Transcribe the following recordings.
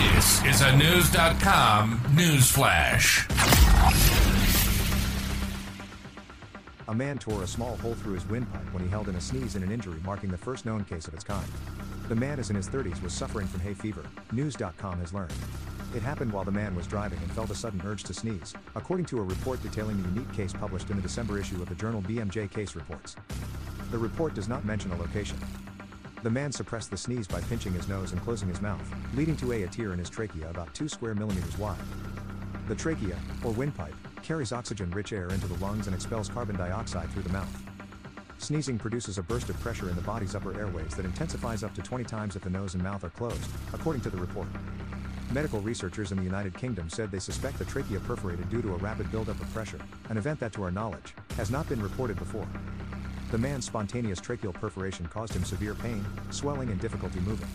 This is a Knewz.com news flash. A man tore a small hole through his windpipe when he held in a sneeze in an injury marking the first known case of its kind. The man is in his 30s was suffering from hay fever, Knewz.com has learned. It happened while the man was driving and felt a sudden urge to sneeze, according to a report detailing the unique case published in the December issue of the journal BMJ Case Reports. The report does not mention a location. The man suppressed the sneeze by pinching his nose and closing his mouth, leading to a tear in his trachea about 2 square millimeters wide. The trachea, or windpipe, carries oxygen-rich air into the lungs and expels carbon dioxide through the mouth. Sneezing produces a burst of pressure in the body's upper airways that intensifies up to 20 times if the nose and mouth are closed, according to the report. Medical researchers in the United Kingdom said they suspect the trachea perforated due to a rapid buildup of pressure, an event that to our knowledge, has not been reported before. The man's spontaneous tracheal perforation caused him severe pain, swelling and difficulty moving.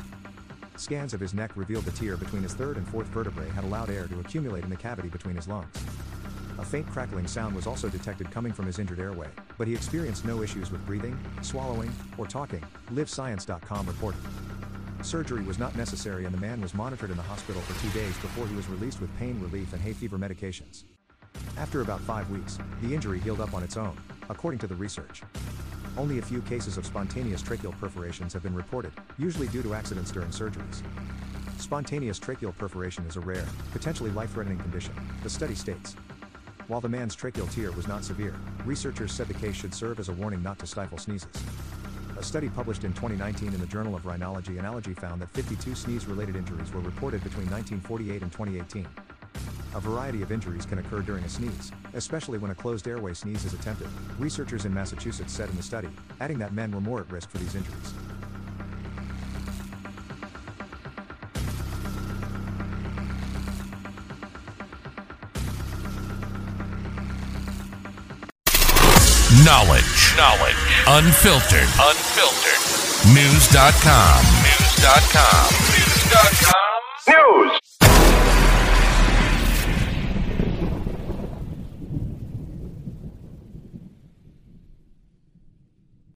Scans of his neck revealed the tear between his third and fourth vertebrae had allowed air to accumulate in the cavity between his lungs. A faint crackling sound was also detected coming from his injured airway, but he experienced no issues with breathing, swallowing, or talking, LiveScience.com reported. Surgery was not necessary and the man was monitored in the hospital for two days before he was released with pain relief and hay fever medications. After about five weeks, the injury healed up on its own, according to the research. Only a few cases of spontaneous tracheal perforations have been reported, usually due to accidents during surgeries. Spontaneous tracheal perforation is a rare, potentially life-threatening condition, the study states. While the man's tracheal tear was not severe, researchers said the case should serve as a warning not to stifle sneezes. A study published in 2019 in the Journal of Rhinology and Allergy found that 52 sneeze-related injuries were reported between 1948 and 2018. A variety of injuries can occur during a sneeze, especially when a closed airway sneeze is attempted, researchers in Massachusetts said in the study, adding that men were more at risk for these injuries. Knowledge. Knowledge. Unfiltered. Unfiltered. Knewz.com. Knewz.com. Knewz.com. News.